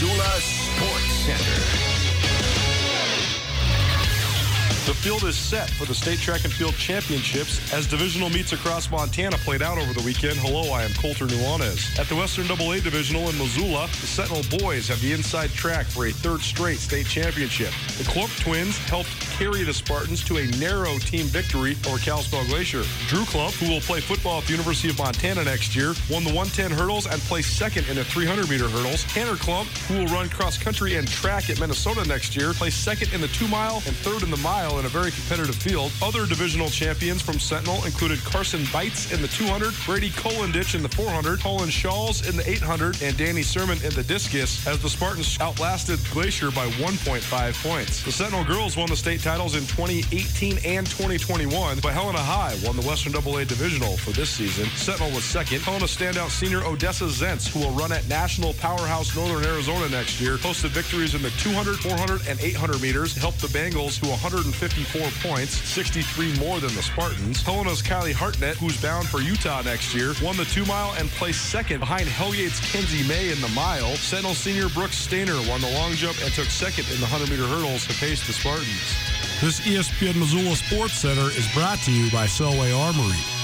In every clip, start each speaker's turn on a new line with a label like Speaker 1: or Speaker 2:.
Speaker 1: Missoula Sports Center.
Speaker 2: The field is set for the state track and field championships as divisional meets across Montana played out over the weekend. Hello, I am Colter Nuanez. At the Western AA Divisional in Missoula, the Sentinel boys have the inside track for a third straight state championship. The Clark twins helped carry the Spartans to a narrow team victory over Kalispell Glacier. Drew Clump, who will play football at the University of Montana next year, won the 110 hurdles and placed second in the 300 meter hurdles. Tanner Clump, who will run cross country and track at Minnesota next year, placed second in the two mile and third in the mile in a very competitive field. Other divisional champions from Sentinel included Carson Bites in the 200, Brady Kolendich in the 400, Colin Shawls in the 800, and Danny Sermon in the discus as the Spartans outlasted Glacier by 1.5 points. The Sentinel girls won the state titles in 2018 and 2021, but Helena High won the Western AA Divisional for this season. Sentinel was second. Helena standout senior Odessa Zentz, who will run at National Powerhouse Northern Arizona next year, posted victories in the 200, 400, and 800 meters, helped the Bengals, to 104 54 points, 63 more than the Spartans. Helena's Kylie Hartnett, who's bound for Utah next year, won the two mile and placed second behind Hellgate's Kenzie May in the mile. Sentinel senior Brooks Stainer won the long jump and took second in the 100 meter hurdles to pace the Spartans.
Speaker 3: This ESPN Missoula Sports Center is brought to you by Selway Armory.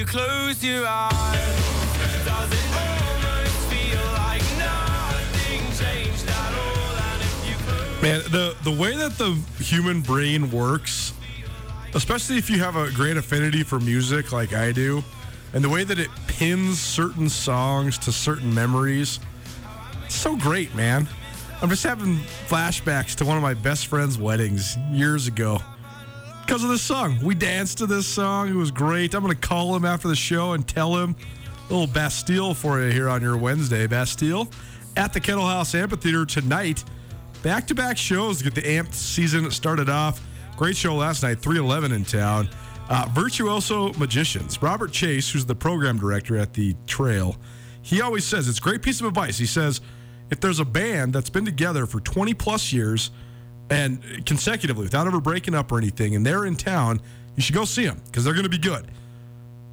Speaker 4: You close your eyes, does it almost feel like nothing changed at all?
Speaker 3: Man, the the way that the human brain works, especially if you have a great affinity for music like I do, and the way that it pins certain songs to certain memories, it's so great, man. I'm just having flashbacks to one of my best friend's weddings years ago. Because of this song. We danced to this song. It was great. I'm going to call him after the show and tell him a little Bastille for you here on your Wednesday. Bastille at the Kettle House Amphitheater tonight. Back to back shows to get the AMP season started off. Great show last night, 311 in town. Uh, Virtuoso Magicians. Robert Chase, who's the program director at the Trail, he always says it's a great piece of advice. He says, if there's a band that's been together for 20 plus years and consecutively without ever breaking up or anything, and they're in town, you should go see them because they're going to be good.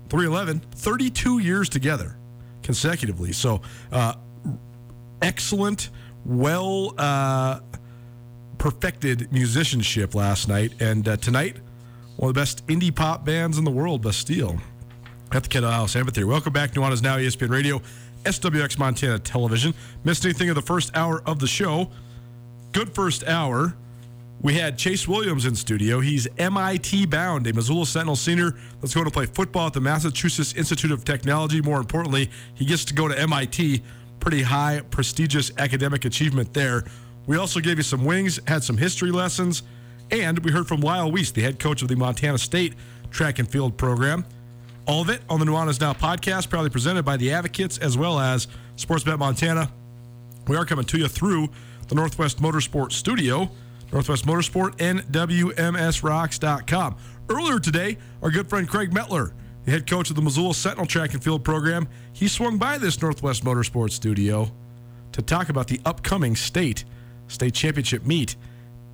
Speaker 3: 311, 32 years together consecutively. So, uh, excellent, well uh, perfected musicianship last night. And uh, tonight, one of the best indie pop bands in the world, Bastille, at the Kettle House Amphitheater. Welcome back. Nuanez Now, ESPN Radio, SWX Montana Television. Missed anything of the first hour of the show? Good first hour. We had Chase Williams in studio. He's MIT bound, a Missoula Sentinel senior that's going to play football at the Massachusetts Institute of Technology. More importantly, he gets to go to MIT. Pretty high, prestigious academic achievement there. We also gave you some wings, had some history lessons, and we heard from Lyle Weese, the head coach of the Montana State track and field program. All of it on the Nuanez Now podcast, proudly presented by the Advocates as well as Sportsbet Montana. We are coming to you through the Northwest Motorsport Studio, Northwest Motorsport, and WMSRocks.com. Earlier today, our good friend Craig Metler, the head coach of the Missoula Sentinel Track and Field program, he swung by this Northwest Motorsport Studio to talk about the upcoming state state championship meet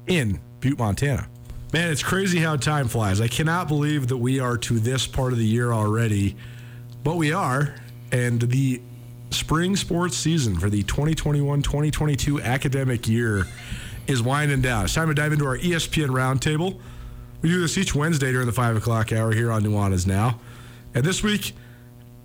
Speaker 3: in Butte, Montana. Man, it's crazy how time flies. I cannot believe that we are to this part of the year already, but we are. And the spring sports season for the 2021 2022 academic year is winding down. It's time to dive into our ESPN roundtable. We do this each Wednesday during the 5 o'clock hour here on Nuanez Now. And this week,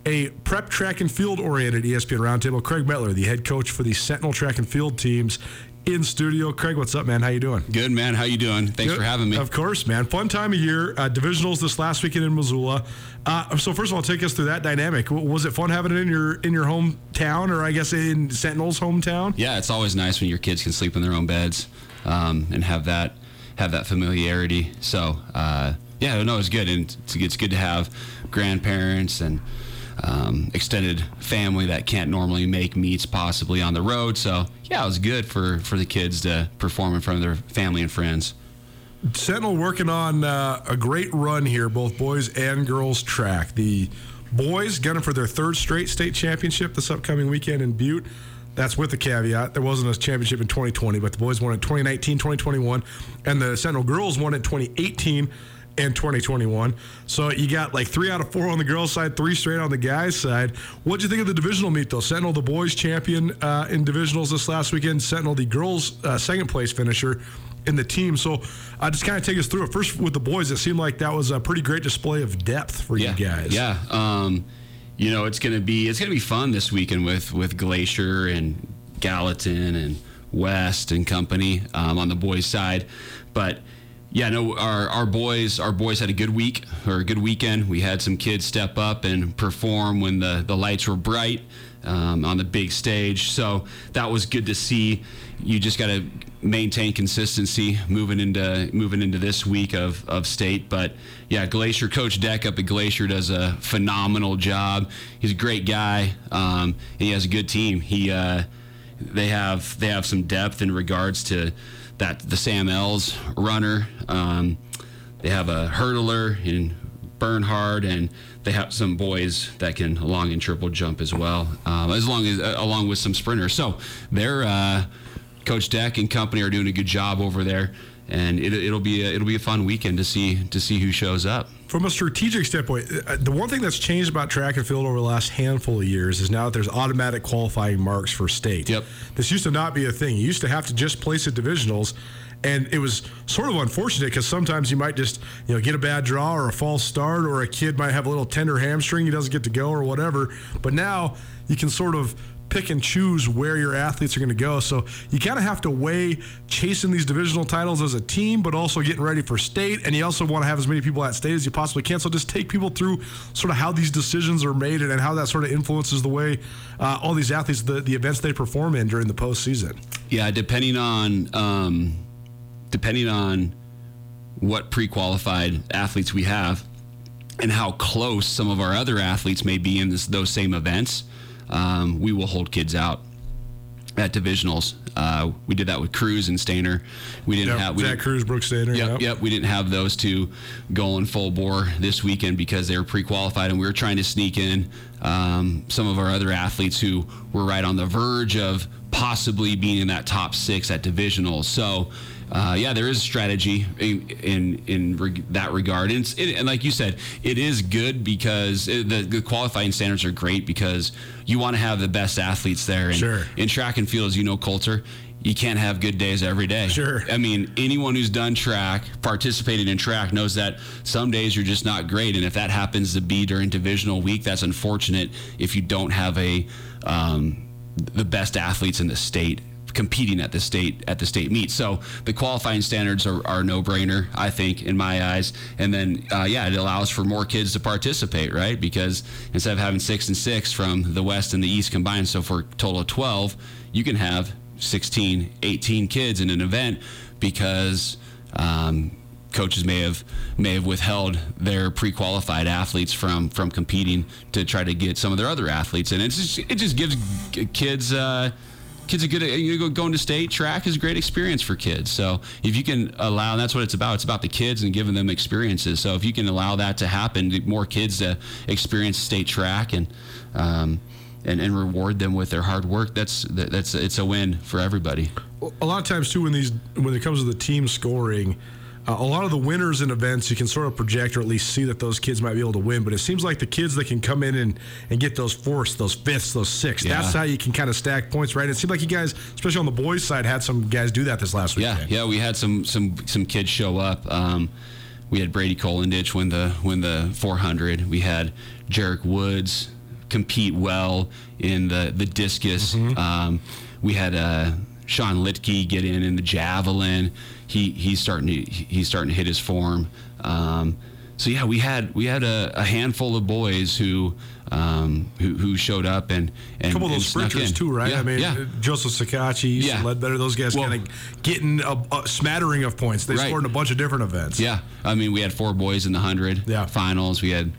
Speaker 3: a prep track and field oriented ESPN roundtable. Craig Metler, the head coach for the Sentinel track and field teams, in studio. Craig, what's up, man? How you doing?
Speaker 5: Good man, how you doing? Thanks
Speaker 3: Good.
Speaker 5: for having me.
Speaker 3: Of course, man. Fun time of year. Uh, divisionals this last weekend in Missoula. Uh, so first of all, take us through that dynamic. W- Was it fun having it in your in your hometown, or I guess in Sentinel's hometown?
Speaker 5: Yeah, it's always nice when your kids can sleep in their own beds um, and have that have that familiarity. So uh, yeah, no, it's good, and it's, it's good to have grandparents and um, extended family that can't normally make meets possibly on the road. So yeah, it was good for for the kids to perform in front of their family and friends.
Speaker 3: Sentinel working on uh, a great run here, both boys and girls track. The boys gunning for their third straight state championship this upcoming weekend in Butte. That's with the caveat there wasn't a championship in 2020, but the boys won it 2019, 2021, and the Sentinel girls won it 2018 and 2021. So you got like three out of four on the girls' side, three straight on the guys' side. What'd you think of the divisional meet though? Sentinel, the boys champion uh, in divisionals this last weekend. Sentinel, the girls' uh, second place finisher in the team. So uh, just kind of take us through it. First with the boys, it seemed like that was a pretty great display of depth for
Speaker 5: yeah,
Speaker 3: you guys.
Speaker 5: Yeah. Um, you know, it's gonna be it's gonna be fun this weekend with with Glacier and Gallatin and West and company um, on the boys' side, but. Yeah, no, our, our boys our boys had a good week or a good weekend. We had some kids step up and perform when the, the lights were bright um, on the big stage. So that was good to see. You just got to maintain consistency moving into moving into this week of, of state. But yeah, Glacier Coach Deck up at Glacier does a phenomenal job. He's a great guy. Um, he has a good team. He uh, they have they have some depth in regards to that the Sam Els runner. Um, they have a hurdler in Bernhardt, and they have some boys that can long and triple jump as well, um, as long as uh, along with some sprinters. So they're uh, Coach Deck and company are doing a good job over there, and it, it'll be a, it'll be a fun weekend to see to see who shows up.
Speaker 3: From a strategic standpoint, uh, the one thing that's changed about track and field over the last handful of years is now that there's automatic qualifying marks for state.
Speaker 5: Yep.
Speaker 3: This used to not be a thing. You used to have to just place at divisionals, and it was sort of unfortunate because sometimes you might just you know get a bad draw or a false start, or a kid might have a little tender hamstring, he doesn't get to go or whatever. But now you can sort of pick and choose where your athletes are going to go. So you kind of have to weigh chasing these divisional titles as a team, but also getting ready for state. And you also want to have as many people at state as you possibly can. So just take people through sort of how these decisions are made and how that sort of influences the way uh, all these athletes, the, the events they perform in during the postseason.
Speaker 5: Yeah, depending on um, depending on what pre-qualified athletes we have and how close some of our other athletes may be in this, those same events, um, we will hold kids out at divisionals. Uh, we did that with Cruz and Stainer. We didn't have we
Speaker 3: Zach Cruz, Brooks Stainer.
Speaker 5: Yep, yep. We didn't have those two going full bore this weekend because they were pre-qualified, and we were trying to sneak in um, some of our other athletes who were right on the verge of possibly being in that top six at divisional. So. Uh, yeah, there is strategy in in, in reg- that regard, and, it's, it, and like you said, it is good because it, the, the qualifying standards are great because you want to have the best athletes there. And
Speaker 3: Sure.
Speaker 5: In track and field, as you know, Colter, you can't have good days every day.
Speaker 3: Sure.
Speaker 5: I mean, anyone who's done track, participated in track, knows that some days you're just not great, and if that happens to be during divisional week, that's unfortunate. If you don't have a um, the best athletes in the state competing at the state at the state meet. So the qualifying standards are, are no brainer, I think, in my eyes. And then uh, yeah, it allows for more kids to participate, right? Because instead of having six and six from the west and the east combined, so for a total of twelve, you can have 16, 18 kids in an event because um, coaches may have may have withheld their pre-qualified athletes from from competing to try to get some of their other athletes, and it's just, it just gives kids. Uh, Kids are good. At, you go going to state track is a great experience for kids. So if you can allow, that's what it's about. It's about the kids and giving them experiences. So if you can allow that to happen, more kids to experience state track and um, and, and reward them with their hard work. That's that's it's a win for everybody.
Speaker 3: a lot of times too when these when it comes to the team scoring uh, a lot of the winners in events you can sort of project or at least see that those kids might be able to win but it seems like the kids that can come in and, and get those fourths those fifths those sixths
Speaker 5: Yeah.
Speaker 3: that's how you can kind of stack points right it seemed like you guys especially on the boys side had some guys do that this last
Speaker 5: Yeah,
Speaker 3: weekend
Speaker 5: yeah, we had some some some kids show up. Um, we had Brady Kolendich win the win the 400. We had Jarek Woods compete well in the the discus. Um, we had uh, Sean Litke get in in the javelin. He he's starting to he's starting to hit his form. Um, so yeah, we had we had a, a handful of boys who um, who, who showed up and and
Speaker 3: a couple of those sprinters too, right?
Speaker 5: Yeah,
Speaker 3: I mean,
Speaker 5: yeah.
Speaker 3: uh, Joseph Sakachi,
Speaker 5: Yeah.
Speaker 3: Ledbetter, those guys
Speaker 5: Well-
Speaker 3: kind of getting a, a smattering of points. They
Speaker 5: Right.
Speaker 3: scored in a bunch of different events.
Speaker 5: Yeah, I mean, we had four boys in the hundred
Speaker 3: Yeah.
Speaker 5: finals. We had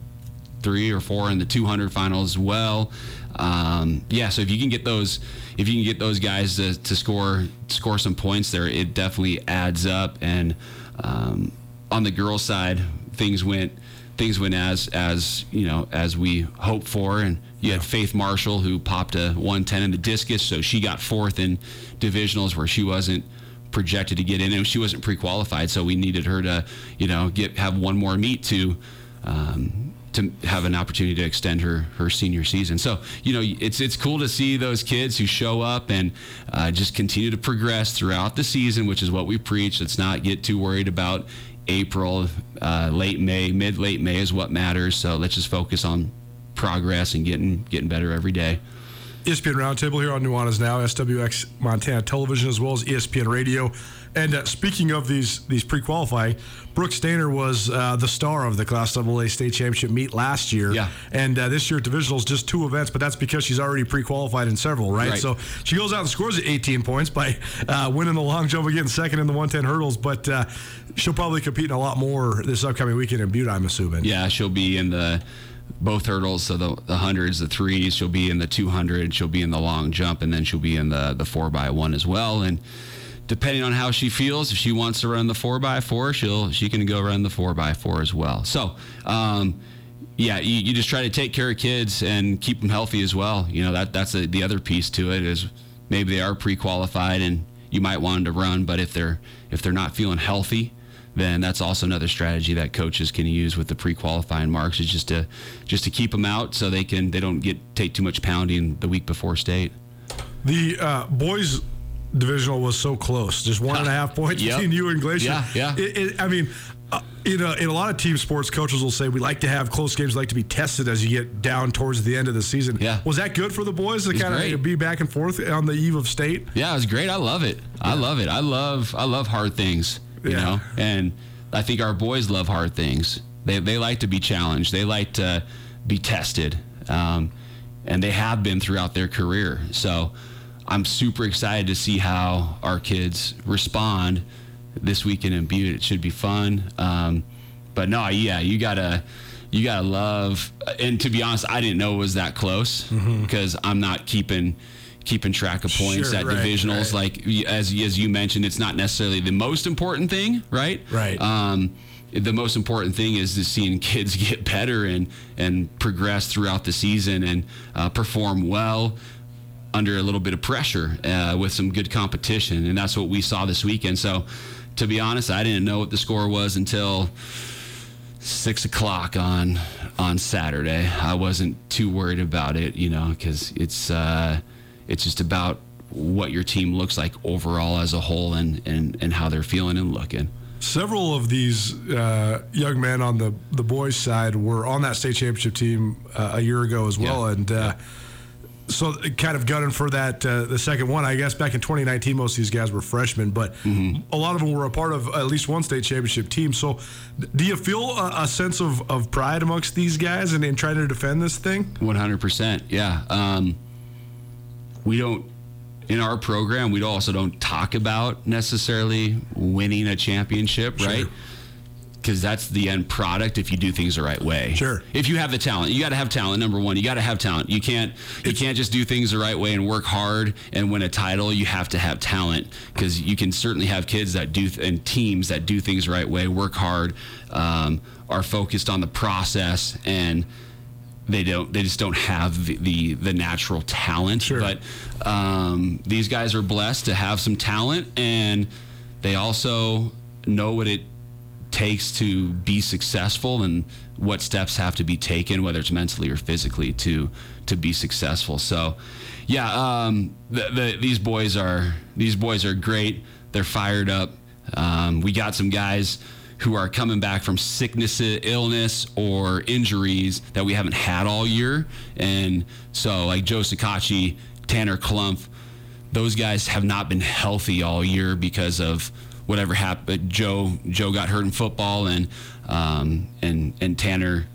Speaker 5: three or four in the two hundred finals as well. Um, yeah, so if you can get those, if you can get those guys to, to score score some points there, it definitely adds up. And um, on the girls' side, things went things went as as you know as we hoped for. And you had Faith Marshall who popped a 110 in the discus, so she got fourth in divisionals where she wasn't projected to get in, and she wasn't pre-qualified, so we needed her to, you know, get have one more meet to. Um, to have an opportunity to extend her her senior season, so you know it's it's cool to see those kids who show up and uh, just continue to progress throughout the season, which is what we preach. Let's not get too worried about April, uh, late May, mid late May is what matters. So let's just focus on progress and getting getting better every day.
Speaker 3: ESPN Roundtable here on Nuanez Now, SWX Montana Television, as well as ESPN Radio. And uh, speaking of these these pre-qualifying, Brooke Stainer was uh, the star of the Class AA State Championship meet last year.
Speaker 5: Yeah.
Speaker 3: And uh, this year at Divisionals, just two events, but that's because she's already pre-qualified in several, right?
Speaker 5: Right.
Speaker 3: So she goes out and scores 18 points by uh, winning the long jump again, second in the 110 hurdles. But uh, she'll probably compete in a lot more this upcoming weekend in Butte, I'm assuming.
Speaker 5: Yeah, she'll be in the both hurdles, so the the hundreds, the threes. She'll be in the two hundred. She'll be in the long jump, and then she'll be in the the four by one as well. And depending on how she feels, if she wants to run the four by four, she'll she can go run the four by four as well. So. Um, yeah, you, you just try to take care of kids and keep them healthy as well. You know that that's the the other piece to it is maybe they are pre-qualified and you might want them to run, but if they're if they're not feeling healthy, then that's also another strategy that coaches can use with the pre-qualifying marks is just to just to keep them out so they can they don't get take too much pounding the week before state.
Speaker 3: The uh, boys divisional was so close, just one and a half points
Speaker 5: Yep.
Speaker 3: between you and Glacier.
Speaker 5: Yeah, yeah.
Speaker 3: It, it, I mean, uh, in, a, in a lot of team sports, coaches will say we like to have close games, like to be tested as you get down towards the end of the season.
Speaker 5: Yeah.
Speaker 3: Was that good for the boys to kind of be back and forth on the eve of state?
Speaker 5: Yeah, it was great. I love it. I love it. I love I love hard things. You
Speaker 3: Yeah.
Speaker 5: know, and I think our boys love hard things. They they like to be challenged. They like to be tested, um, and they have been throughout their career. So I'm super excited to see how our kids respond this weekend in Butte. It should be fun. Um, but no, yeah, you gotta you gotta love. And to be honest, I didn't know it was that close because I'm not keeping keeping track of points
Speaker 3: Sure,
Speaker 5: at
Speaker 3: right,
Speaker 5: divisionals.
Speaker 3: right.
Speaker 5: Like as as you mentioned, it's not necessarily the most important thing, right?
Speaker 3: Right.
Speaker 5: Um, the most important thing is just seeing kids get better and and progress throughout the season and uh, perform well. Under a little bit of pressure uh, with some good competition, and that's what we saw this weekend. So, to be honest, I didn't know what the score was until six o'clock on on Saturday. I wasn't too worried about it, you know, because it's uh, it's just about what your team looks like overall as a whole and and and how they're feeling and looking.
Speaker 3: Several of these uh, young men on the the boys' side were on that state championship team uh, a year ago as well,
Speaker 5: Yeah.
Speaker 3: and. Uh, so kind of gunning for that uh, the second one. I guess back in 2019, most of these guys were freshmen, but a lot of them were a part of at least one state championship team. So, do you feel a, a sense of, of pride amongst these guys and in trying to defend this thing?
Speaker 5: One hundred percent, yeah. Um, we don't in our program. We also don't talk about necessarily winning a championship, right? Because that's the end product if you do things the right way.
Speaker 3: Sure.
Speaker 5: If you have the talent, you got to have talent. Number one, you got to have talent. You can't you can't just do things the right way and work hard and win a title. You have to have talent because you can certainly have kids that do th- and teams that do things the right way, work hard, um, are focused on the process and they don't they just don't have the the, the natural talent
Speaker 3: Sure.
Speaker 5: but um, these guys are blessed to have some talent and they also know what it takes to be successful and what steps have to be taken whether it's mentally or physically to to be successful. So yeah um, the, the, these boys are these boys are great. They're fired up. Um, we got some guys who are coming back from sickness, illness, or injuries that we haven't had all year. And so, like Joe Sakachi, Tanner Clump, those guys have not been healthy all year because of whatever happened. Joe Joe got hurt in football, and um, and and Tanner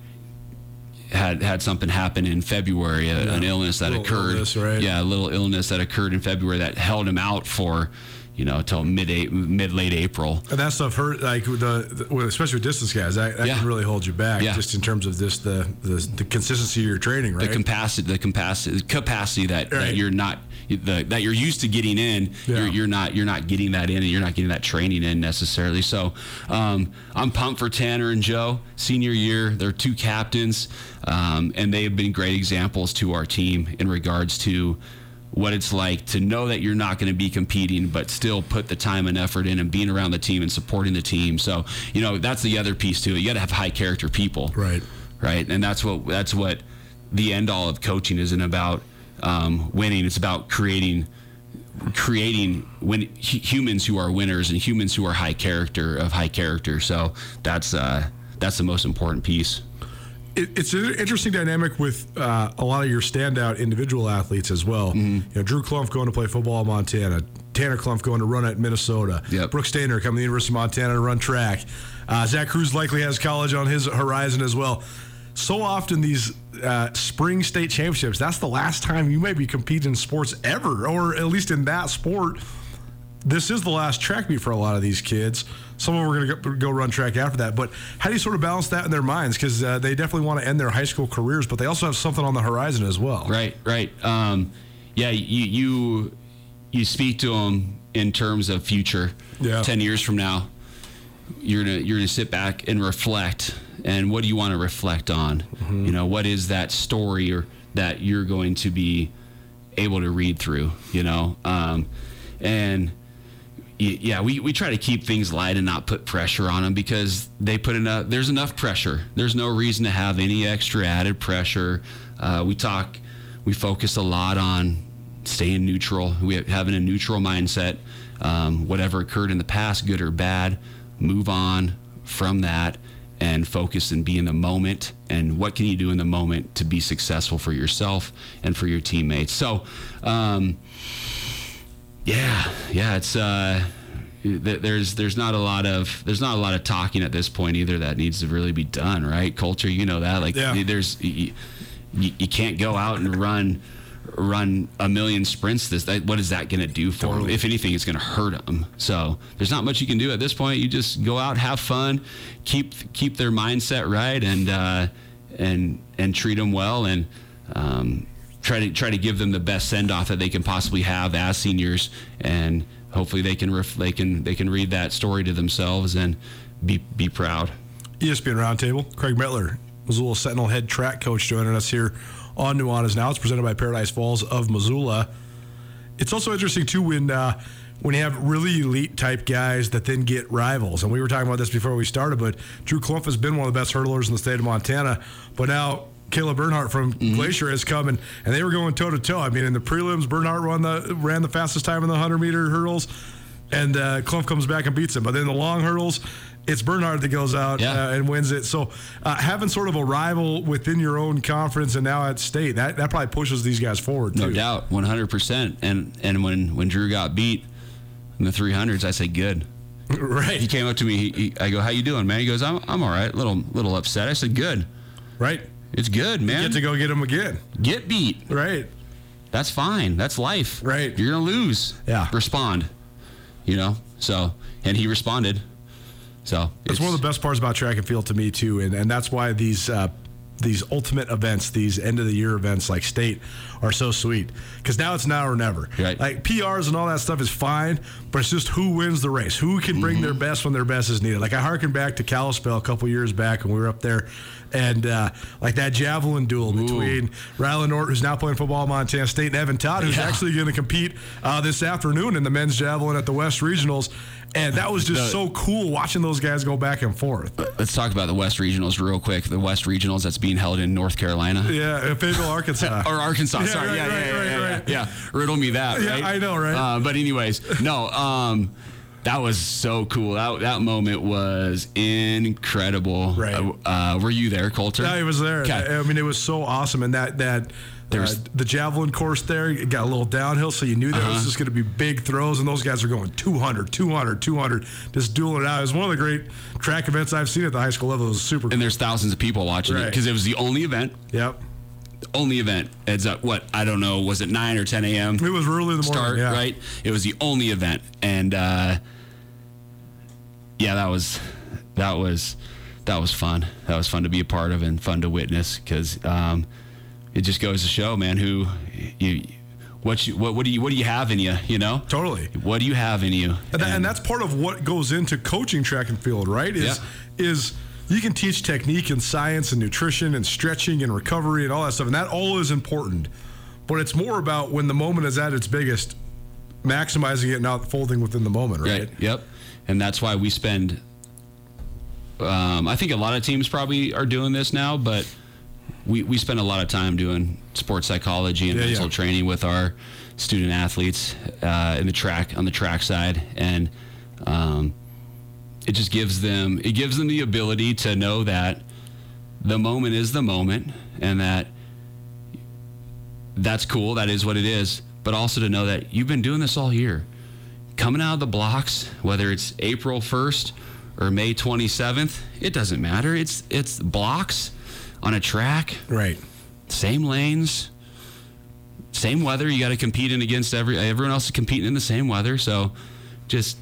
Speaker 5: had had something happen in February, a, an illness that occurred.
Speaker 3: illness, right.
Speaker 5: Yeah, a little illness that occurred in February that held him out for, you know, till mid mid late April.
Speaker 3: And that stuff hurt, like the, the especially with distance guys, that, that
Speaker 5: Yeah.
Speaker 3: can really hold you back,
Speaker 5: Yeah.
Speaker 3: just in terms of this the, the the consistency of your training, right?
Speaker 5: the capacity the capacity capacity that,
Speaker 3: Right.
Speaker 5: that you're not the, that you're used to getting in
Speaker 3: Yeah.
Speaker 5: you're, you're not you're not getting that in and you're not getting that training in necessarily so um, I'm pumped for Tanner and Joe senior year they're two captains um, and they have been great examples to our team in regards to what it's like to know that you're not going to be competing but still put the time and effort in and being around the team and supporting the team so you know that's the other piece too you got to have high character people
Speaker 3: Right.
Speaker 5: right? And that's what that's what the end all of coaching isn't about um, winning. It's about creating creating hu- humans who are winners and humans who are high character of high character. So that's uh, that's the most important piece.
Speaker 3: It, it's an interesting dynamic with uh, a lot of your standout individual athletes as well.
Speaker 5: Mm-hmm.
Speaker 3: You know, Drew Clump going to play football in Montana, Tanner Clump going to run at Minnesota,
Speaker 5: Yep.
Speaker 3: Brooks Stainer coming to the University of Montana to run track. Uh, Zach Cruz likely has college on his horizon as well. So often these uh, spring state championships, that's the last time you may be competing in sports ever, or at least in that sport this is the last track meet for a lot of these kids. Some of them are going to go run track after that. But how do you sort of balance that in their minds? Because uh, they definitely want to end their high school careers, but they also have something on the horizon as well.
Speaker 5: Right, right. Um, yeah, you you you speak to them in terms of future.
Speaker 3: Yeah.
Speaker 5: Ten years from now, you're gonna you're gonna sit back and reflect. And what do you want to reflect on? You know, what is that story or that you're going to be able to read through? You know, um, and yeah, we, we try to keep things light and not put pressure on them because they put enough. There's enough pressure. There's no reason to have any extra added pressure. Uh, we talk, we focus a lot on staying neutral. We have, having a neutral mindset. Um, whatever occurred in the past, good or bad, move on from that and focus and be in the moment. And what can you do in the moment to be successful for yourself and for your teammates? So. Um, yeah, yeah, it's uh, th- there's there's not a lot of there's not a lot of talking at this point either that needs to really be done, right? Colter, you know that. Like
Speaker 3: Yeah.
Speaker 5: there's you, you, can't go out and run run a million sprints this that, what is that going to do for them if anything it's going to hurt them so there's not much you can do at this point you just go out have fun keep keep their mindset right and uh and and treat them well and um try to try to give them the best send off that they can possibly have as seniors, and hopefully they can ref, they can they can read that story to themselves and be be proud.
Speaker 3: ESPN Roundtable, Craig Mettler, Missoula Sentinel head track coach, joining us here on Nuanez Now. It's presented by Paradise Falls of Missoula. it's also interesting too when uh, when you have really elite type guys that then get rivals. And we were talking about this before we started, but Drew Clump has been one of the best hurdlers in the state of Montana. But now Caleb Bernhardt from Glacier has come and, and they were going toe to toe. I mean, in the prelims, Bernhardt ran the ran the fastest time in the 100 meter hurdles, and uh, Clump comes back and beats him. But then the long hurdles. It's Bernhardt that goes out
Speaker 5: Yeah.
Speaker 3: uh, and wins it. So uh, having sort of a rival within your own conference and now at state that, that probably pushes these guys forward.
Speaker 5: No doubt, 100%. And and when when Drew got beat in the 300s, I said good.
Speaker 3: right?
Speaker 5: He came up to me. He, he, I go, "How you doing, man?" He goes, "I'm I'm all right. Little little upset." I said, "Good.
Speaker 3: Right.
Speaker 5: It's good, man.
Speaker 3: You Get to go get him again.
Speaker 5: Get beat.
Speaker 3: Right.
Speaker 5: That's fine. That's life.
Speaker 3: Right.
Speaker 5: You're gonna lose.
Speaker 3: Yeah.
Speaker 5: Respond. You know. So and he responded. So
Speaker 3: That's one of the best parts about track and field to me too, and and that's why these. Uh, these ultimate events, these end of the year events like state, are so sweet because now it's now or never.
Speaker 5: Right.
Speaker 3: Like PRs and all that stuff is fine, but it's just who wins the race, who can bring their best when their best is needed. Like I harken back to Kalispell a couple years back when we were up there, and uh, like that javelin duel between Rylan Nort, who's now playing football at Montana State, and Evan Todd, who's
Speaker 5: Yeah.
Speaker 3: actually going to compete uh, this afternoon in the men's javelin at the West Regionals. And that was just
Speaker 5: The-
Speaker 3: so cool watching those guys go back and forth.
Speaker 5: Let's talk about the West Regionals real quick. The West Regionals that's being held in North Carolina.
Speaker 3: Yeah, in Fayetteville, Arkansas.
Speaker 5: or Arkansas.
Speaker 3: Yeah,
Speaker 5: sorry,
Speaker 3: right,
Speaker 5: yeah,
Speaker 3: right,
Speaker 5: yeah, yeah,
Speaker 3: right,
Speaker 5: yeah,
Speaker 3: right.
Speaker 5: yeah, yeah. Riddle me that,
Speaker 3: Yeah,
Speaker 5: right?
Speaker 3: I know, right?
Speaker 5: Uh, but anyways, no. Um, that was so cool. That that moment was incredible.
Speaker 3: Right.
Speaker 5: Uh, uh, were you there, Colter?
Speaker 3: Yeah, he was there.
Speaker 5: Okay.
Speaker 3: I I mean, it was so awesome, and that that. Uh,
Speaker 5: There's-
Speaker 3: the javelin course there it got a little downhill, so you knew that it
Speaker 5: Uh-huh.
Speaker 3: was just going to be big throws, and those guys are going 200, 200, 200, just dueling it out. It was one of the great track events I've seen at the high school level. It was super cool.
Speaker 5: And there's thousands of people watching it because it was the only event.
Speaker 3: Yep.
Speaker 5: Only event. It's at what I don't know. Was it nine or ten a.m.
Speaker 3: It was early in the morning.
Speaker 5: start?
Speaker 3: yeah.
Speaker 5: Right. It was the only event, and uh, yeah, that was that was that was fun. That was fun to be a part of and fun to witness because um, it just goes to show, man, who you. What you what, what do you what do you have in you? You know,
Speaker 3: Totally.
Speaker 5: What do you have in you?
Speaker 3: And, that, and that's part of what goes into coaching track and field, right? Is
Speaker 5: Yeah.
Speaker 3: is you can teach technique and science and nutrition and stretching and recovery and all that stuff, and that all is important. But it's more about when the moment is at its biggest, maximizing it, not folding within the moment, right?
Speaker 5: Right. Yep. And that's why we spend. Um, I think a lot of teams probably are doing this now, but we, we spend a lot of time doing sports psychology and
Speaker 3: Yeah,
Speaker 5: mental
Speaker 3: yeah.
Speaker 5: training with our student athletes uh, in the track on the track side, and um, it just gives them it gives them the ability to know that the moment is the moment, and that that's cool. That is what it is. But also to know that you've been doing this all year coming out of the blocks, whether it's April 1st or May 27th, it doesn't matter. It's it's blocks on a track,
Speaker 3: Right.
Speaker 5: same lanes, same weather. You got to compete in against every everyone else is competing in the same weather. So just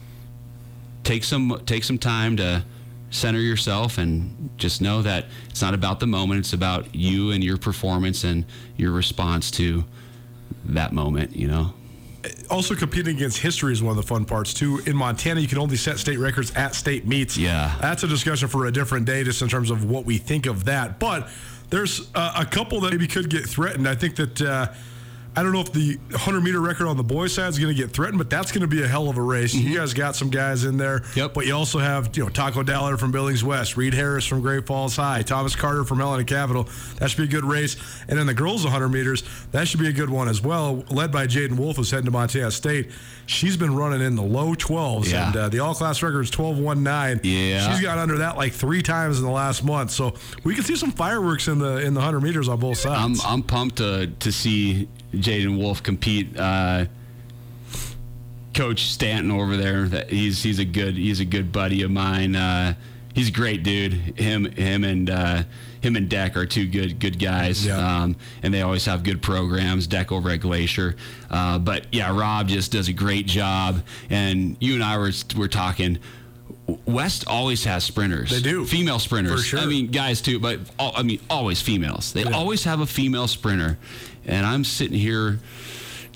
Speaker 5: take some take some time to center yourself and just know that it's not about the moment. It's about you and your performance and your response to that moment. You know.
Speaker 3: Also, competing against history is one of the fun parts too. In Montana, you can only set state records at state meets.
Speaker 5: Yeah.
Speaker 3: that's a discussion for a different day, just in terms of what we think of that. But there's uh, a couple that maybe could get threatened. I think that. Uh, I don't know if the 100 meter record on the boys' side is going to get threatened, but that's going to be a hell of a race. You guys got some guys in there.
Speaker 5: Mm-hmm. Yep.
Speaker 3: But you also have, you know, Taco Dollar from Billings West, Reed Harris from Great Falls High, Thomas Carter from Helena Capital. That should be a good race. And then the girls' 100 meters, that should be a good one as well, led by Jaden Wolf, who's heading to Montana State. She's been running in the low 12s,
Speaker 5: Yeah.
Speaker 3: and uh, the all class record is 12.19.
Speaker 5: Yeah.
Speaker 3: She's got under that like three times in the last month. So we can see some fireworks in the in the 100 meters on both sides.
Speaker 5: I'm. I'm pumped to to see Jaden Wolf compete. Uh, Coach Stanton over there, that he's he's a good he's a good buddy of mine. Uh, he's a great dude. Him him and uh, him and Deck are two good good guys.
Speaker 3: Yeah.
Speaker 5: Um, and they always have good programs. Deck over at Glacier, uh, but yeah, Rob just does a great job. And you and I were were talking. West always has sprinters.
Speaker 3: They do.
Speaker 5: female sprinters.
Speaker 3: For sure.
Speaker 5: I mean, guys too, but all, I mean, always females. They
Speaker 3: Yeah.
Speaker 5: always have a female sprinter, and I'm sitting here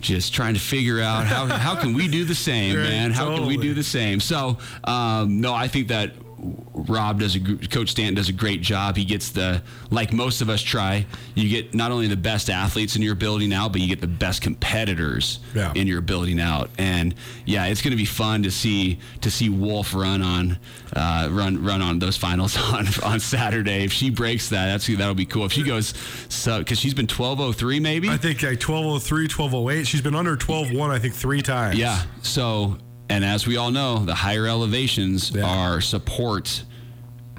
Speaker 5: just trying to figure out how how can we do the same, man? How can we do the same? So, um, no, I think that Rob does a Coach Stanton does a great job. He gets the like most of us try. You get not only the best athletes in your building out, but you get the best competitors
Speaker 3: Yeah.
Speaker 5: in your building out. And yeah, it's going to be fun to see to see Wolf run on uh, run run on those finals on on Saturday. If she breaks that, that's that'll be cool. If she goes so because she's been twelve oh three maybe.
Speaker 3: I think like 1203, 1208. She's been under 121, I think, three times.
Speaker 5: Yeah. So, and as we all know, the higher elevations
Speaker 3: Yeah.
Speaker 5: are support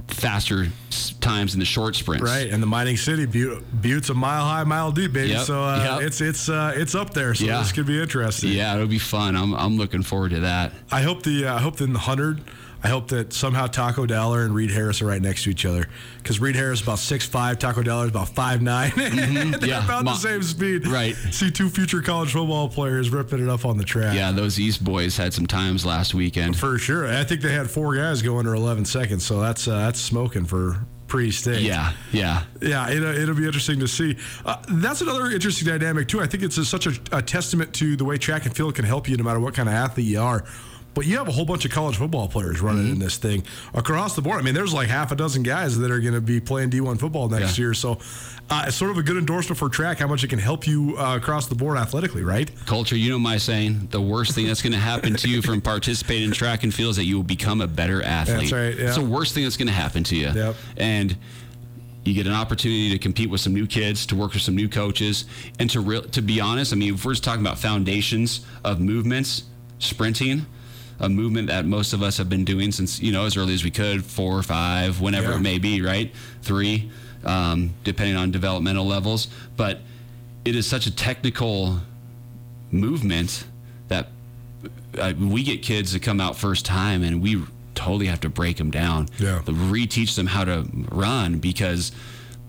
Speaker 5: faster s- times in the short sprints.
Speaker 3: Right, and the mining city Butte, Butte's a mile high, mile deep, baby.
Speaker 5: Yep,
Speaker 3: So uh,
Speaker 5: yep.
Speaker 3: it's it's uh, it's up there. So
Speaker 5: Yeah.
Speaker 3: this could be interesting.
Speaker 5: Yeah, it'll be fun. I'm, I'm looking forward to that.
Speaker 3: I hope the uh, I hope in the hundred. I hope that somehow Taco Dollar and Reed Harris are right next to each other because Reed Harris is about six five, Taco Dollar is about five They're
Speaker 5: Mm-hmm. yeah,
Speaker 3: about
Speaker 5: Ma-
Speaker 3: the same speed.
Speaker 5: Right.
Speaker 3: See two future college football players ripping it up on the track.
Speaker 5: Yeah, those East boys had some times last weekend.
Speaker 3: for sure. I think they had four guys go under 11 seconds, so that's uh, that's smoking for pre-state.
Speaker 5: Yeah, yeah.
Speaker 3: Yeah, it'll, it'll be interesting to see. Uh, that's another interesting dynamic, too. I think it's a, such a, a testament to the way track and field can help you no matter what kind of athlete you are. But you have a whole bunch of college football players running
Speaker 5: Mm-hmm.
Speaker 3: in this thing across the board. I mean, there's like half a dozen guys that are going to be playing D1 football next
Speaker 5: Yeah.
Speaker 3: year. So uh, it's sort of a good endorsement for track, how much it can help you uh, across the board athletically, right?
Speaker 5: Colter, you know my saying, the worst thing that's going to happen to you from participating in track and field is that you will become a better athlete.
Speaker 3: That's right, yeah.
Speaker 5: It's the worst thing that's going to happen to you.
Speaker 3: Yep.
Speaker 5: And you get an opportunity to compete with some new kids, to work with some new coaches, and to real to be honest, I mean, if we're just talking about foundations of movements, sprinting, a movement that most of us have been doing since you know as early as we could, four or five, whenever
Speaker 3: Yeah.
Speaker 5: it may be, right? Three, um, depending on developmental levels, but it is such a technical movement that uh, we get kids that come out first time and we totally have to break them down.
Speaker 3: Yeah.
Speaker 5: Reteach them how to run because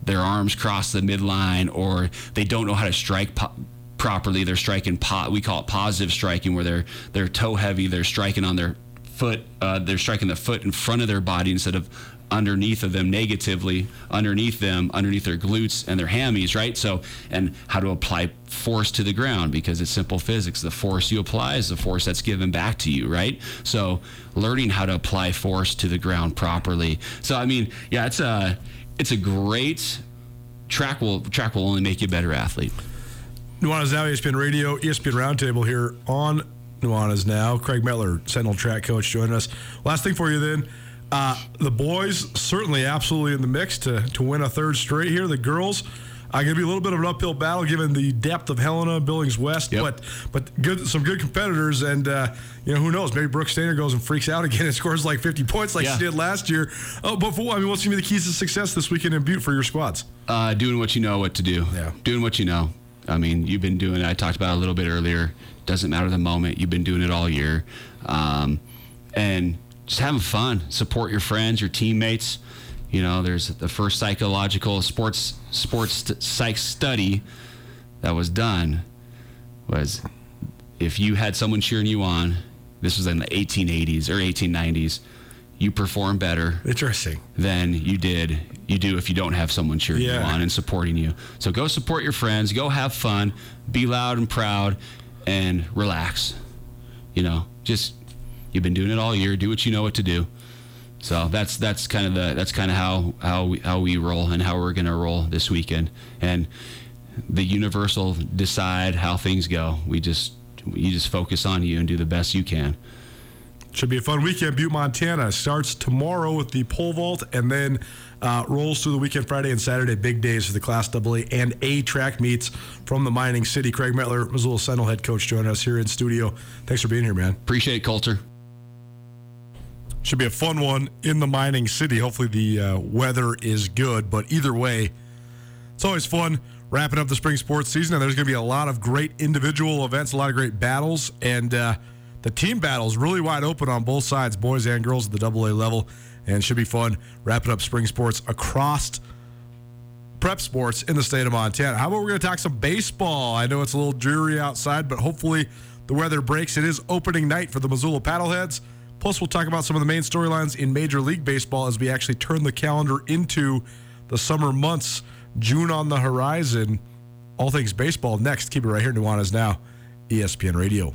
Speaker 5: their arms cross the midline or they don't know how to strike po- properly. They're striking pot. We call it positive striking, where they're they're toe heavy. They're striking on their foot. Uh, they're striking the foot in front of their body instead of underneath of them negatively underneath them underneath their glutes and their hammies right so and how to apply force to the ground because it's simple physics the force you apply is the force that's given back to you right so learning how to apply force to the ground properly so i mean yeah it's a it's a great track will track will only make you a better athlete
Speaker 3: Nuanez Now, ESPN Radio, ESPN Roundtable here on Nuanez Now. Craig Metler, Sentinel track coach, joining us. Last thing for you then. Uh, the boys certainly absolutely in the mix to, to win a third straight here. The girls are going to be a little bit of an uphill battle given the depth of Helena, Billings West,
Speaker 5: Yep.
Speaker 3: but but good some good competitors. And, uh, you know, who knows? Maybe Brooke Stainer goes and freaks out again and scores like 50 points like
Speaker 5: Yeah.
Speaker 3: she did last year. Oh, but for, I mean, what's going to be the keys to success this weekend in Butte for your squads?
Speaker 5: uh, doing what you know what to do.
Speaker 3: Yeah.
Speaker 5: Doing what you know. I mean, you've been doing it. I talked about it a little bit earlier. Doesn't matter the moment. You've been doing it all year. Um, and just having fun. Support your friends, your teammates. You know, there's the first psychological sports sports psych study that was done was if you had someone cheering you on, this was in the 1880s or 1890s, you perform better
Speaker 3: Interesting.
Speaker 5: than you did you do if you don't have someone cheering you on and supporting you. So go support your friends, go have fun, be loud and proud, and relax. You know, just you've been doing it all year. Do what you know what to do. So that's that's kind of the that's kind of how how we, how we roll and how we're gonna roll this weekend. And the universal decide how things go. We just you just focus on you and do the best you can.
Speaker 3: Should be a fun weekend. Butte, Montana starts tomorrow with the pole vault and then uh, rolls through the weekend, Friday and Saturday. Big days for the Class AA and A track meets from the mining city. Craig Metler, Missoula Sentinel head coach, joining us here in studio. Thanks for being here, man.
Speaker 5: Appreciate it, Colter.
Speaker 3: Should be a fun one in the mining city. Hopefully, the uh, weather is good, but either way, it's always fun wrapping up the spring sports season. And there's going to be a lot of great individual events, a lot of great battles, and uh, the team battles really wide open on both sides, boys and girls at the double A level. And should be fun wrapping up spring sports across prep sports in the state of Montana. How about we're going to talk some baseball? I know it's a little dreary outside, but hopefully the weather breaks. It is opening night for the Missoula Paddleheads. Plus, we'll talk about some of the main storylines in Major League Baseball as we actually turn the calendar into the summer months. June on the horizon. All things baseball next. Keep it right here. Nuanez Now, ESPN Radio.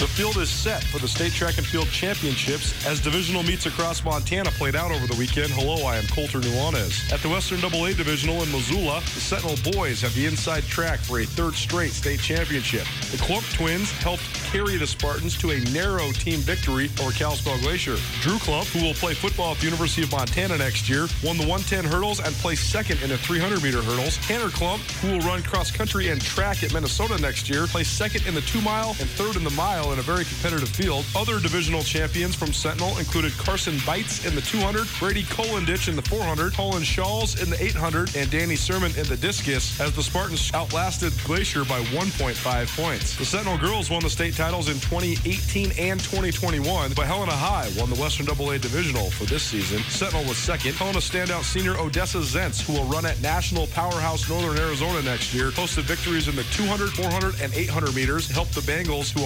Speaker 2: The field is set for the state track and field championships as divisional meets across Montana played out over the weekend. Hello, I am Colter Nuanez. At the Western AA Divisional in Missoula, the Sentinel boys have the inside track for a third straight state championship. The Klump twins helped carry the Spartans to a narrow team victory over Kalispell Glacier. Drew Klump, who will play football at the University of Montana next year, won the 110 hurdles and placed second in the 300 meter hurdles. Tanner Klump, who will run cross country and track at Minnesota next year, placed second in the two mile and third in the mile in a very competitive field. Other divisional champions from Sentinel included Carson Bites in the 200, Brady Kolendich in the 400, Colin Shawls in the 800, and Danny Sermon in the discus as the Spartans outlasted Glacier by 1.5 points. The Sentinel girls won the state titles in 2018 and 2021, but Helena High won the Western AA Divisional for this season. Sentinel was second. Helena standout senior Odessa Zentz, who will run at National Powerhouse Northern Arizona next year, posted victories in the 200, 400, and 800 meters, helped the Bengals to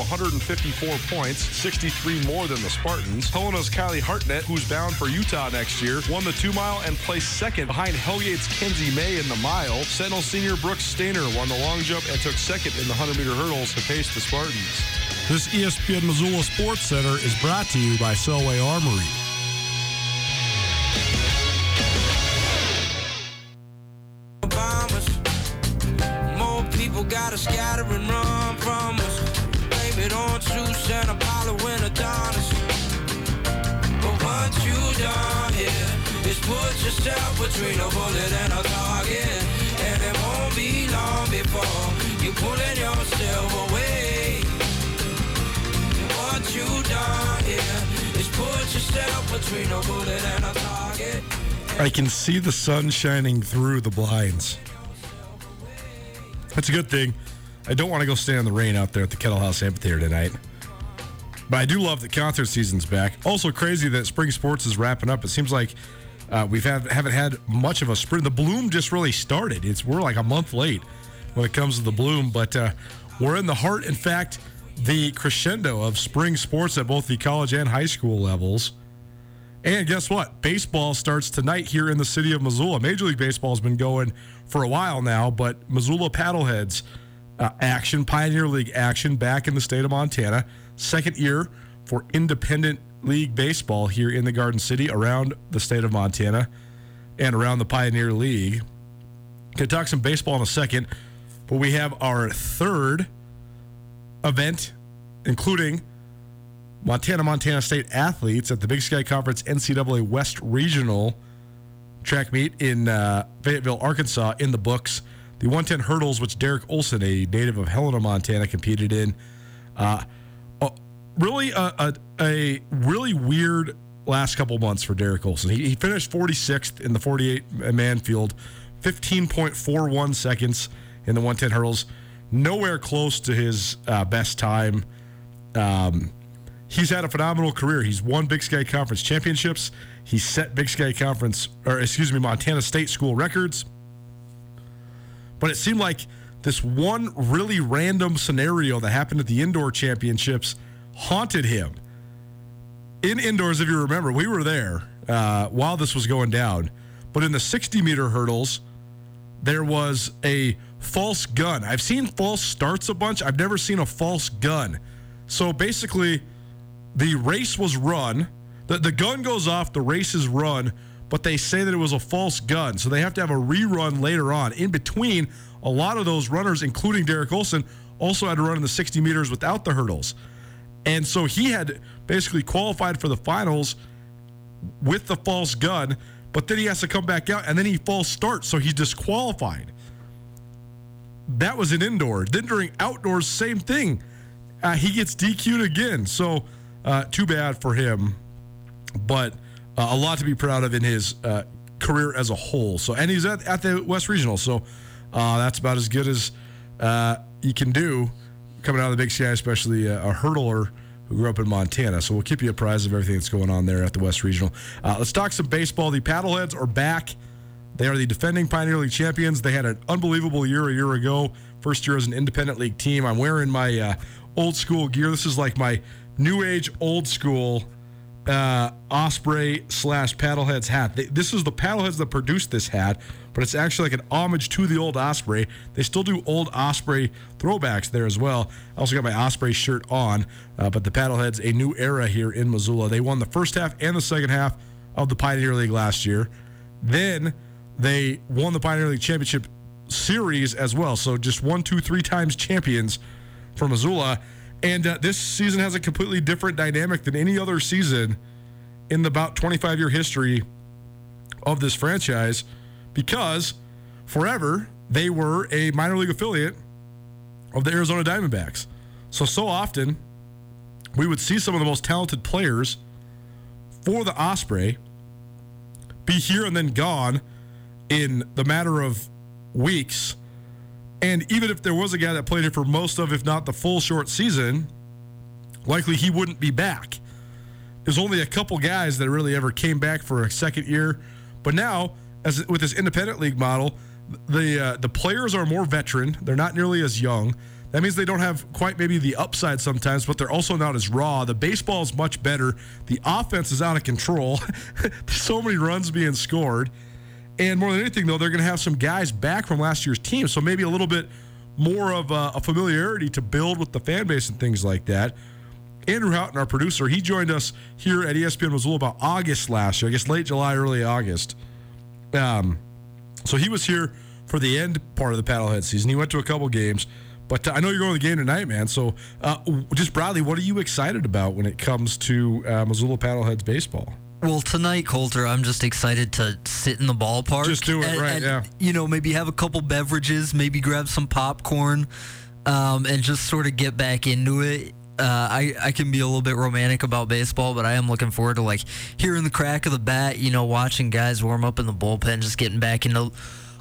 Speaker 2: 154 points, 63 more than the Spartans. Helena's Kylie Hartnett, who's bound for Utah next year, won the two mile and placed second behind Hellgate's Kenzie May in the mile. Sentinel senior Brooks Stainer won the long jump and took second in the 100 meter hurdles to pace the Spartans.
Speaker 3: This ESPN Missoula Sports Center is brought to you by Selway Armory.
Speaker 4: Between a bullet and a target. And it won't be long before you're pulling yourself away. What you done here is put yourself between a bullet and a target.
Speaker 3: I can see the sun shining through the blinds. That's a good thing. I don't want to go stand in the rain out there at the Kettle House Amphitheater tonight. But I do love that concert season's back. Also crazy that spring sports is wrapping up. It seems like uh, we've have, haven't had much of a spring. The bloom just really started. It's we're like a month late when it comes to the bloom, but uh, we're in the heart. In fact, the crescendo of spring sports at both the college and high school levels. And guess what? Baseball starts tonight here in the city of Missoula. Major League Baseball has been going for a while now, but Missoula Paddleheads uh, action, Pioneer League action back in the state of Montana. Second year for independent league baseball here in the Garden City around the state of Montana and around the Pioneer League. Gonna talk some baseball in a second, but we have our third event, including Montana Montana State athletes at the Big Sky Conference NCAA West Regional track meet in uh, Fayetteville, Arkansas, in the books. The 110 hurdles, which Derek Olson, a native of Helena, Montana, competed in. Uh, really, a, a, a really weird last couple months for Derek Olson. He, he finished 46th in the 48 man field, 15.41 seconds in the 110 hurdles, nowhere close to his uh, best time. Um, he's had a phenomenal career. He's won Big Sky Conference championships. He's set Big Sky Conference, or excuse me, Montana State school records. But it seemed like this one really random scenario that happened at the indoor championships haunted him. In indoors, if you remember, we were there uh, while this was going down. But in the 60 meter hurdles, there was a false gun. I've seen false starts a bunch. I've never seen a false gun. So basically, the race was run. The, the gun goes off, the race is run, but they say that it was a false gun. So they have to have a rerun later on. In between, a lot of those runners, including Derek Olson, also had to run in the 60 meters without the hurdles. And so he had basically qualified for the finals with the false gun, but then he has to come back out and then he false starts, so he's disqualified. That was an indoor. Then during outdoors, same thing. Uh, he gets DQ'd again. So uh, too bad for him, but uh, a lot to be proud of in his uh, career as a whole. So, and he's at, at the West Regional. So, uh, that's about as good as uh, you can do coming out of the Big Sky, especially uh, a hurdler who grew up in Montana. So, we'll keep you apprised of everything that's going on there at the West Regional. Uh, let's talk some baseball. The Paddleheads are back. They are the defending Pioneer League champions. They had an unbelievable year a year ago. First year as an independent league team. I'm wearing my uh, old school gear. This is like my new age old school uh, Osprey slash Paddleheads hat. They, this is the Paddleheads that produced this hat, but it's actually like an homage to the old Osprey. They still do old Osprey throwbacks there as well. I also got my Osprey shirt on, uh, but the Paddleheads, a new era here in Missoula. They won the first half and the second half of the Pioneer League last year. Then they won the Pioneer League Championship Series as well. So just one, two, three times champions for Missoula. And uh, this season has a completely different dynamic than any other season in the about 25 year history of this franchise because forever they were a minor league affiliate of the Arizona Diamondbacks. So, so often we would see some of the most talented players for the Osprey be here and then gone in the matter of weeks. And even if there was a guy that played it for most of, if not the full short season, likely he wouldn't be back. There's only a couple guys that really ever came back for a second year. But now, as with this independent league model, the uh, the players are more veteran. They're not nearly as young. That means they don't have quite maybe the upside sometimes, but they're also not as raw. The baseball is much better. The offense is out of control. so many runs being scored. And more than anything, though, they're going to have some guys back from last year's team. So maybe a little bit more of a, a familiarity to build with the fan base and things like that. Andrew Houghton, our producer, he joined us here at ESPN Missoula about August last year, I guess late July, early August. Um, so he was here for the end part of the paddlehead season. He went to a couple games, but uh, I know you're going to the game tonight, man. So uh, just broadly, what are you excited about when it comes to uh, Missoula paddleheads baseball?
Speaker 6: Well, tonight, Colter, I'm just excited to sit in the ballpark.
Speaker 3: Just do it,
Speaker 6: and,
Speaker 3: right,
Speaker 6: and,
Speaker 3: yeah.
Speaker 6: You know, maybe have a couple beverages, maybe grab some popcorn, um, and just sort of get back into it. Uh, I, I can be a little bit romantic about baseball, but I am looking forward to like hearing the crack of the bat, you know, watching guys warm up in the bullpen, just getting back into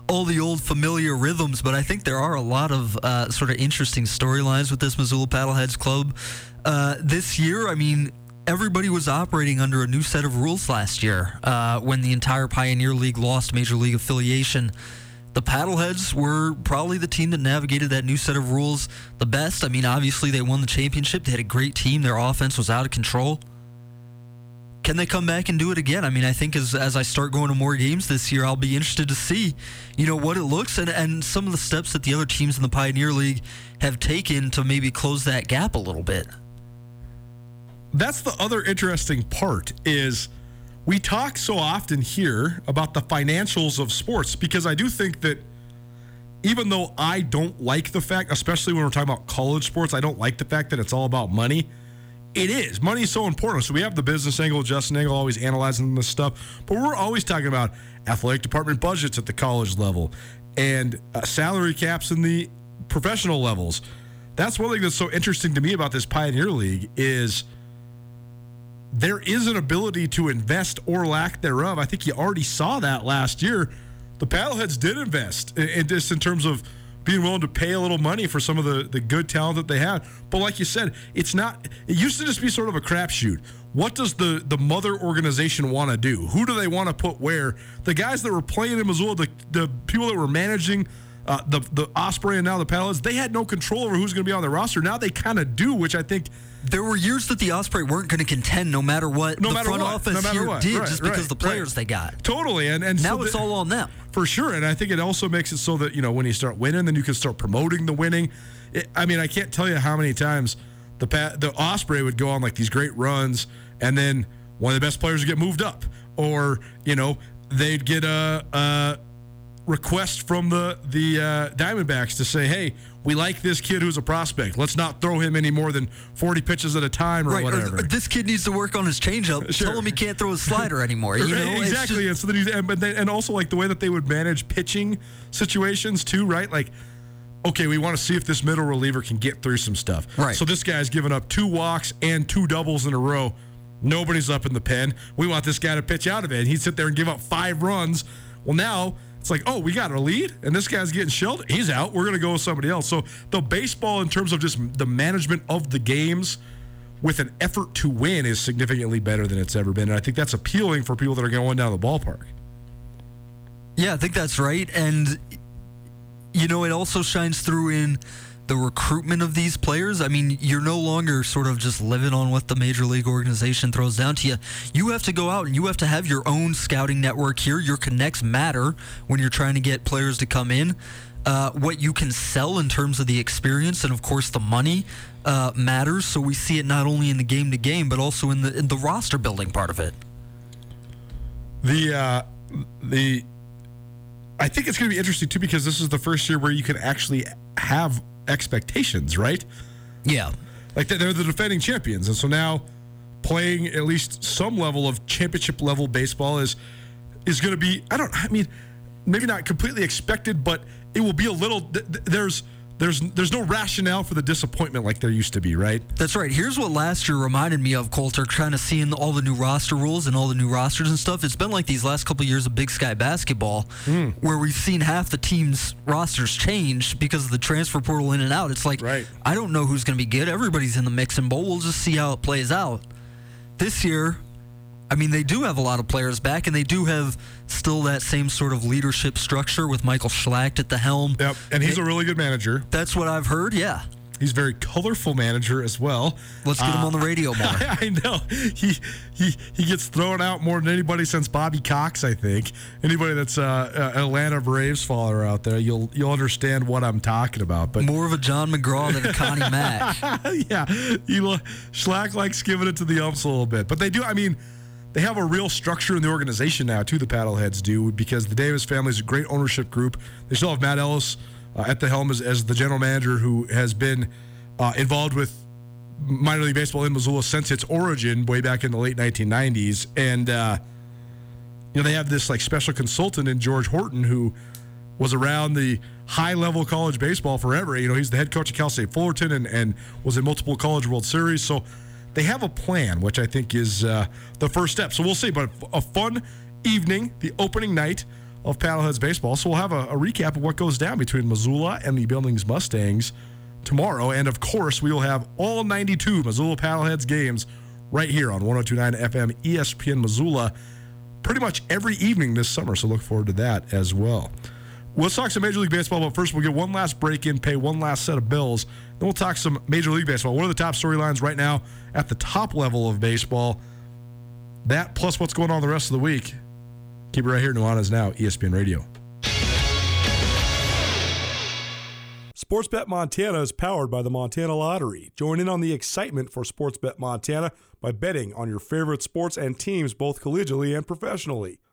Speaker 6: all the old familiar rhythms. But I think there are a lot of uh, sort of interesting storylines with this Missoula Paddleheads club uh, this year. I mean, everybody was operating under a new set of rules last year uh, when the entire Pioneer League lost major league affiliation. The Paddleheads were probably the team that navigated that new set of rules the best. I mean, obviously, they won the championship. They had a great team. Their offense was out of control. Can they come back and do it again? I mean, I think as, as I start going to more games this year, I'll be interested to see, you know, what it looks and, and some of the steps that the other teams in the Pioneer League have taken to maybe close that gap a little bit.
Speaker 3: that's the other interesting part is we talk so often here about the financials of sports because I do think that even though I don't like the fact, especially when we're talking about college sports, I don't like the fact that it's all about money. It is. Money is so important. So we have the business angle, Justin Angle always analyzing this stuff, but we're always talking about athletic department budgets at the college level and uh, salary caps in the professional levels. That's one thing that's so interesting to me about this Pioneer League is – there is an ability to invest or lack thereof. I think you already saw that last year. The paddleheads did invest in, in just in terms of being willing to pay a little money for some of the, the good talent that they had. But like you said, it's not it used to just be sort of a crapshoot. What does the the mother organization want to do? Who do they want to put where? The guys that were playing in Missoula, the, the people that were managing uh, the the Osprey and now the Paddleheads, they had no control over who's going to be on the roster. Now they kind of do, which I think
Speaker 6: There were years that the Osprey weren't going to contend no matter what
Speaker 3: No
Speaker 6: the
Speaker 3: matter
Speaker 6: front
Speaker 3: what,
Speaker 6: office
Speaker 3: no
Speaker 6: here
Speaker 3: what.
Speaker 6: did,
Speaker 3: Right,
Speaker 6: just because
Speaker 3: right,
Speaker 6: the players
Speaker 3: right.
Speaker 6: they got.
Speaker 3: totally and and
Speaker 6: Now
Speaker 3: so
Speaker 6: it's all on them.
Speaker 3: for sure. And I think it also makes it so that you know when you start winning, then you can start promoting the winning. It, I mean, I can't tell you how many times the the Osprey would go on like these great runs, and then one of the best players would get moved up, or you know they'd get a, a request from the the uh, Diamondbacks to say, hey. We like this kid who's a prospect. Let's not throw him any more than 40 pitches at a time or
Speaker 6: Right,
Speaker 3: whatever.
Speaker 6: or this kid needs to work on his changeup.
Speaker 3: Sure.
Speaker 6: Tell him he can't throw his slider anymore. You know, It's
Speaker 3: exactly.
Speaker 6: just-
Speaker 3: and so and, but then, and also like the way that they would manage pitching situations too, right? Like, okay, we want to see if this middle reliever can get through some stuff.
Speaker 6: Right.
Speaker 3: So this guy's given up two walks and two doubles in a row. Nobody's up in the pen. We want this guy to pitch out of it. And he'd sit there and give up five runs. Well, now it's like, oh, we got our lead, and this guy's getting shelled. He's out. We're going to go with somebody else. So the baseball, in terms of just the management of the games, with an effort to win, is significantly better than it's ever been. And I think that's appealing for people that are going down the ballpark.
Speaker 6: Yeah, I think that's right. And, you know, it also shines through in the recruitment of these players. I mean, you're no longer sort of just living on what the major league organization throws down to you. You have to go out and you have to have your own scouting network here. Your connects matter when you're trying to get players to come in. Uh, what you can sell in terms of the experience and, of course, the money uh, matters. So we see it not only in the game to game, but also in the in the roster building part of it.
Speaker 3: The uh, the I think it's going to be interesting too because this is the first year where you can actually have expectations, right?
Speaker 6: Yeah.
Speaker 3: Like they're the defending champions, and so now playing at least some level of championship level baseball is is going to be. I don't. I mean, maybe not completely expected, but it will be a little. Th- th- there's there's there's no rationale for the disappointment like there used to be, right?
Speaker 6: That's right. Here's what last year reminded me of, Colter, kind of seeing all the new roster rules and all the new rosters and stuff. It's been like these last couple of years of Big Sky basketball,
Speaker 3: Hmm.
Speaker 6: where we've seen half the team's rosters change because of the transfer portal in and out. It's like,
Speaker 3: Right.
Speaker 6: I don't know who's going to be good. Everybody's in the mix and bowl. We'll just see how it plays out. This year, I mean, they do have a lot of players back, and they do have still that same sort of leadership structure with Michael Schlact at the helm.
Speaker 3: Yep. And he's a really good manager.
Speaker 6: That's what I've heard. Yeah.
Speaker 3: He's a very colorful manager as well.
Speaker 6: Let's get him
Speaker 3: Uh,
Speaker 6: on the radio more.
Speaker 3: I know he he he gets thrown out more than anybody since Bobby Cox. I think anybody that's uh, uh, Atlanta Braves follower out there, you'll you'll understand what I'm talking about. But
Speaker 6: More of a John McGraw than a Connie Mack.
Speaker 3: yeah, Schlact likes giving it to the umps a little bit, but they do. I mean, they have a real structure in the organization now too. The Paddleheads do because the Davis family is a great ownership group. They still have Matt Ellis uh, at the helm as, as the general manager, who has been uh, involved with minor league baseball in Missoula since its origin way back in the late 1990s, and uh, you know they have this like special consultant in George Horton who was around the high level college baseball forever. You know, he's the head coach of Cal State Fullerton and, and was in multiple college World Series. So they have a plan, which I think is uh, the first step. So we'll see. But a fun evening, the opening night of Paddleheads baseball. So we'll have a, a recap of what goes down between Missoula and the Billings Mustangs tomorrow. And of course, we will have all 92 Missoula Paddleheads games right here on 1029 FM ESPN Missoula pretty much every evening this summer. So look forward to that as well. We'll talk some Major League Baseball, but first we'll get one last break in, pay one last set of bills. Then we'll talk some Major League Baseball. One of the top storylines right now at the top level of baseball? That plus what's going on the rest of the week. Keep it right here. Nuanez Now, ESPN Radio. Sportsbet Montana is powered by the Montana Lottery. Join in on the excitement for Sportsbet Montana by betting on your favorite sports and teams both collegially and professionally.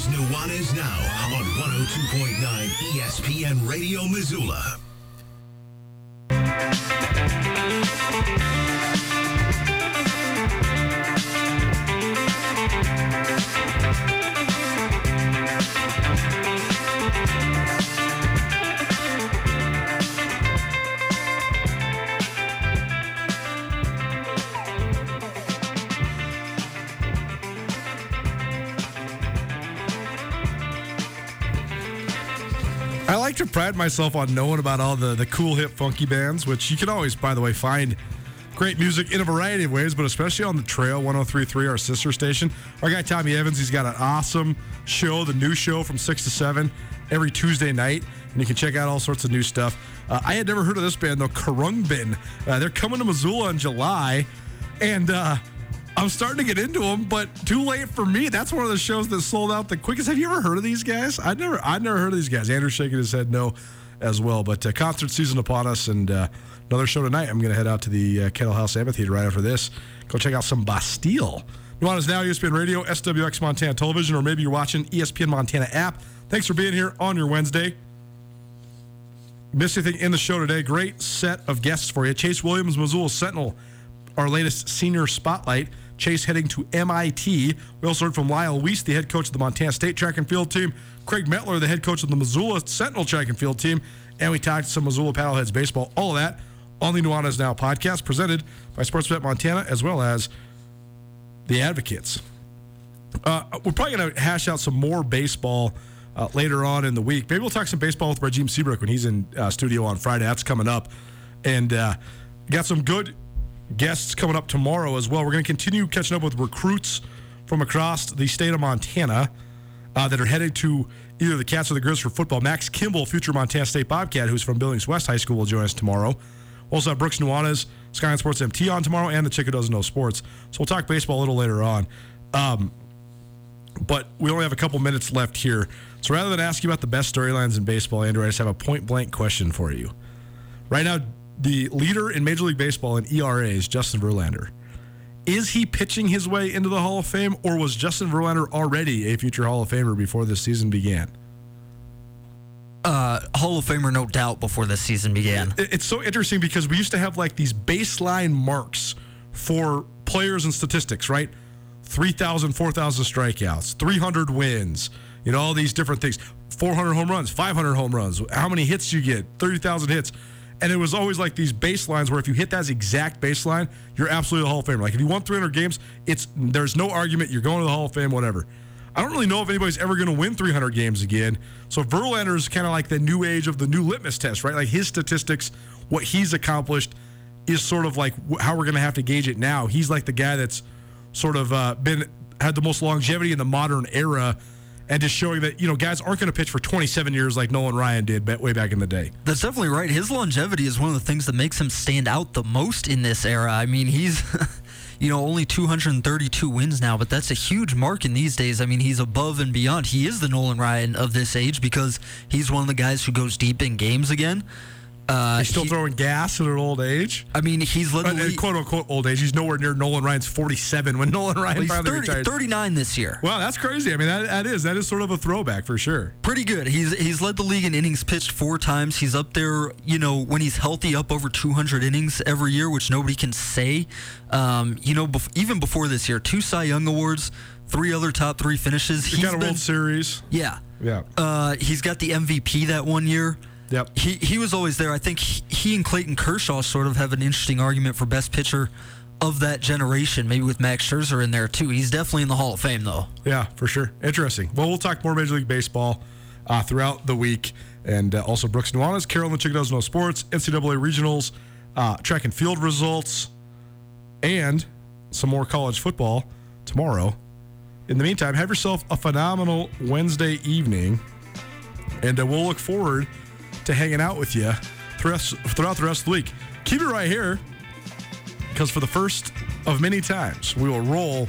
Speaker 1: This is Nuanez Now on 102.9 ESPN Radio Missoula.
Speaker 3: Pride myself on knowing about all the, the cool, hip, funky bands, which you can always, by the way, find great music in a variety of ways, but especially on the trail 1033, our sister station. Our guy Tommy Evans, he's got an awesome show, the new show from 6 to 7 every Tuesday night, and you can check out all sorts of new stuff. Uh, I had never heard of this band, though, Khruangbin. Uh, they're coming to Missoula in July, and uh, I'm starting to get into them, but too late for me. That's one of the shows that sold out the quickest. Have you ever heard of these guys? I never, I never heard of these guys. Andrew's shaking his head no, as well. But uh, concert season upon us, and uh, another show tonight. I'm going to head out to the uh, Kettle House Amphitheater right after this. Go check out some Bastille. Us now? ESPN Radio, SWX Montana Television, or maybe you're watching ESPN Montana app. Thanks for being here on your Wednesday. Missed anything in the show today? Great set of guests for you. Chase Williams, Missoula Sentinel, our latest senior spotlight. Chase heading to MIT. We also heard from Lyle Weese, the head coach of the Montana State track and field team. Craig Metler, the head coach of the Missoula Sentinel track and field team. And we talked some Missoula Paddleheads baseball. All of that on the Nuanez Now podcast presented by Sportsbet Montana as well as the Advocates. Uh, we're probably going to hash out some more baseball uh, later on in the week. Maybe we'll talk some baseball with Regime Seabrook when he's in uh, studio on Friday. That's coming up. And uh, got some good guests coming up tomorrow as well. We're going to continue catching up with recruits from across the state of Montana uh, that are headed to either the Cats or the Grizz for football. Max Kimball, future Montana State Bobcat, who's from Billings West High School, will join us tomorrow. We'll also have Brooks Nuanez, Skyline Sports MT on tomorrow, and the Chicken Doesn't Know Sports. So we'll talk baseball a little later on. Um, but we only have a couple minutes left here. So rather than ask you about the best storylines in baseball, Andrew, I just have a point blank question for you. Right now, the leader in Major League Baseball in ERA is Justin Verlander. Is he pitching his way into the Hall of Fame, or was Justin Verlander already a future Hall of Famer before this season began?
Speaker 6: Uh, Hall of Famer, no doubt, before this season began.
Speaker 3: It's so interesting because we used to have like these baseline marks for players and statistics, right? 3,000, 4,000 strikeouts, 300 wins, you know, all these different things. 400 home runs, 500 home runs, how many hits you get, 30,000 hits. And it was always like these baselines where if you hit that exact baseline, you're absolutely the Hall of Famer. Like if you won 300 games, it's there's no argument. You're going to the Hall of Fame, whatever. I don't really know if anybody's ever going to win 300 games again. So Verlander is kind of like the new age of the new litmus test, right? Like his statistics, what he's accomplished, is sort of like how we're going to have to gauge it now. He's like the guy that's sort of uh, been had the most longevity in the modern era and just showing that you know guys aren't going to pitch for 27 years like Nolan Ryan did way back in the day.
Speaker 6: That's definitely right. His longevity is one of the things that makes him stand out the most in this era. I mean, he's you know only 232 wins now, but that's a huge mark in these days. I mean, he's above and beyond. He is the Nolan Ryan of this age because he's one of the guys who goes deep in games again.
Speaker 3: Uh, he's still he, throwing gas at an old age.
Speaker 6: I mean, he's led
Speaker 3: the quote unquote old age. He's nowhere near Nolan Ryan's 47 when Nolan Ryan well, finally 30, retired.
Speaker 6: 39 this year.
Speaker 3: Wow, that's crazy. I mean, that, that is that is sort of a throwback for sure.
Speaker 6: Pretty good. He's he's led the league in innings pitched four times. He's up there, you know, when he's healthy, up over 200 innings every year, which nobody can say. Um, you know, bef- even before this year, two Cy Young awards, three other top three finishes.
Speaker 3: He's got a been, World Series.
Speaker 6: Yeah.
Speaker 3: Yeah.
Speaker 6: Uh, he's got the MVP that one year.
Speaker 3: Yep.
Speaker 6: He he was always there. I think he, he and Clayton Kershaw sort of have an interesting argument for best pitcher of that generation, maybe with Max Scherzer in there too. He's definitely in the Hall of Fame, though.
Speaker 3: Yeah, for sure. Interesting. Well, we'll talk more Major League Baseball uh, throughout the week, and uh, also Brooks Nuanez, Carolyn Does No Sports, NCAA regionals, uh, track and field results, and some more college football tomorrow. In the meantime, have yourself a phenomenal Wednesday evening, and uh, we'll look forward to hanging out with you throughout the rest of the week. Keep it right here because for the first of many times, we will roll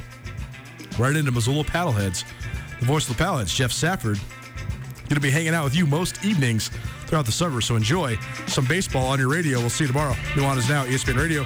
Speaker 3: right into Missoula Paddleheads. The voice of the Paddleheads, Jeff Safford, going to be hanging out with you most evenings throughout the summer. So enjoy some baseball on your radio. We'll see you tomorrow. Nuanez Now, ESPN Radio.